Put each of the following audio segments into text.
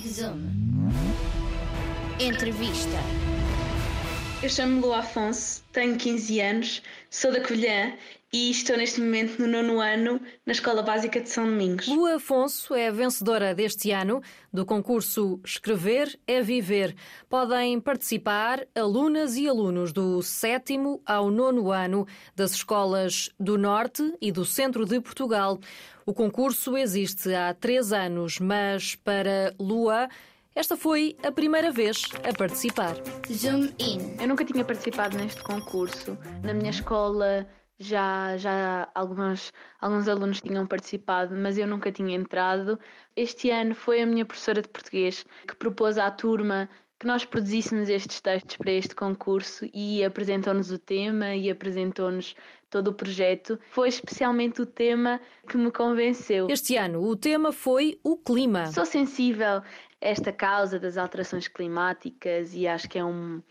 Zigzum. Entrevista. Eu chamo-me Lu Afonso, tenho 15 anos, sou da Covilhã e estou neste momento no nono ano na Escola Básica de São Domingos. Lua Afonso é vencedora deste ano do concurso Escrever é Viver. Podem participar alunas e alunos do sétimo ao nono ano das escolas do Norte e do Centro de Portugal. O concurso existe há três anos, mas para Lua esta foi a primeira vez a participar. Zoom in. Eu nunca tinha participado neste concurso. Na minha escola já, já alguns, alguns alunos tinham participado, mas eu nunca tinha entrado. Este ano foi a minha professora de português que propôs à turma que nós produzíssemos estes textos para este concurso e apresentou-nos o tema e apresentou-nos todo o projeto. Foi especialmente o tema que me convenceu. Este ano o tema foi o clima. Sou sensível a esta causa das alterações climáticas e acho que é um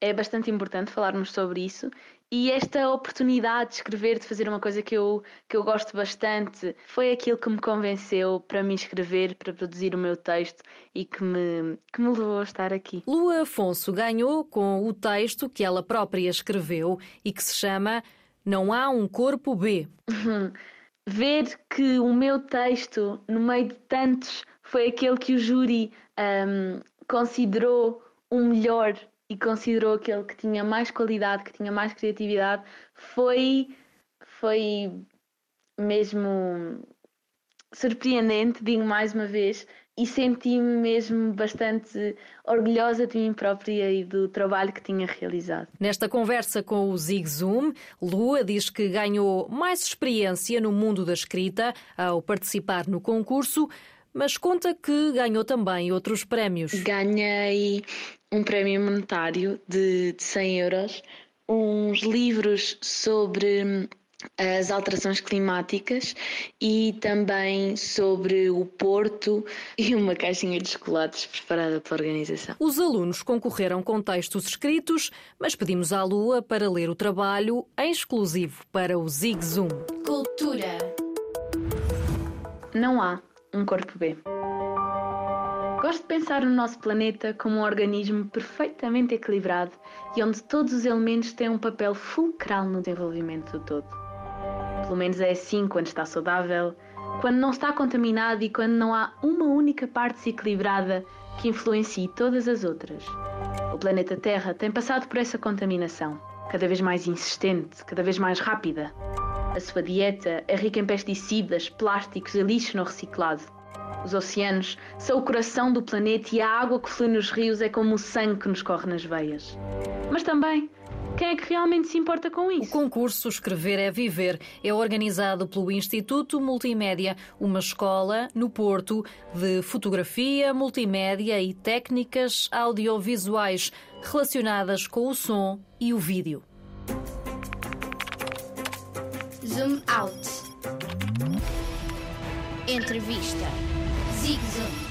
é bastante importante falarmos sobre isso e esta oportunidade de escrever, de fazer uma coisa que eu, que eu gosto bastante, foi aquilo que me convenceu para me inscrever, para produzir o meu texto e que me, que me levou a estar aqui. Lua Afonso ganhou com o texto que ela própria escreveu e que se chama Não Há um Corpo B. Ver que o meu texto, no meio de tantos, foi aquele que o júri um, considerou o melhor e considerou aquele que tinha mais qualidade, que tinha mais criatividade, foi, foi mesmo surpreendente, digo mais uma vez, e senti-me mesmo bastante orgulhosa de mim própria e do trabalho que tinha realizado. Nesta conversa com o Zig Zoom, Lua diz que ganhou mais experiência no mundo da escrita ao participar no concurso, mas conta que ganhou também outros prémios. Ganhei um prémio monetário de, de 100 euros, uns livros sobre hum, as alterações climáticas e também sobre o Porto e uma caixinha de chocolates preparada pela organização. Os alunos concorreram com textos escritos, mas pedimos à Lua para ler o trabalho em exclusivo para o Zig Zoom. Cultura. Não há um corpo B. Gosto de pensar no nosso planeta como um organismo perfeitamente equilibrado e onde todos os elementos têm um papel fulcral no desenvolvimento do todo. Pelo menos é assim quando está saudável, quando não está contaminado e quando não há uma única parte desequilibrada que influencie todas as outras. O planeta Terra tem passado por essa contaminação, cada vez mais insistente, cada vez mais rápida. A sua dieta é rica em pesticidas, plásticos e lixo não reciclado. Os oceanos são o coração do planeta e a água que flui nos rios é como o sangue que nos corre nas veias. Mas também, quem é que realmente se importa com isso? O concurso Escrever é Viver é organizado pelo Instituto Multimédia, uma escola no Porto de fotografia, multimédia e técnicas audiovisuais relacionadas com o som e o vídeo. Zoom out. Entrevista. Zig Zoom.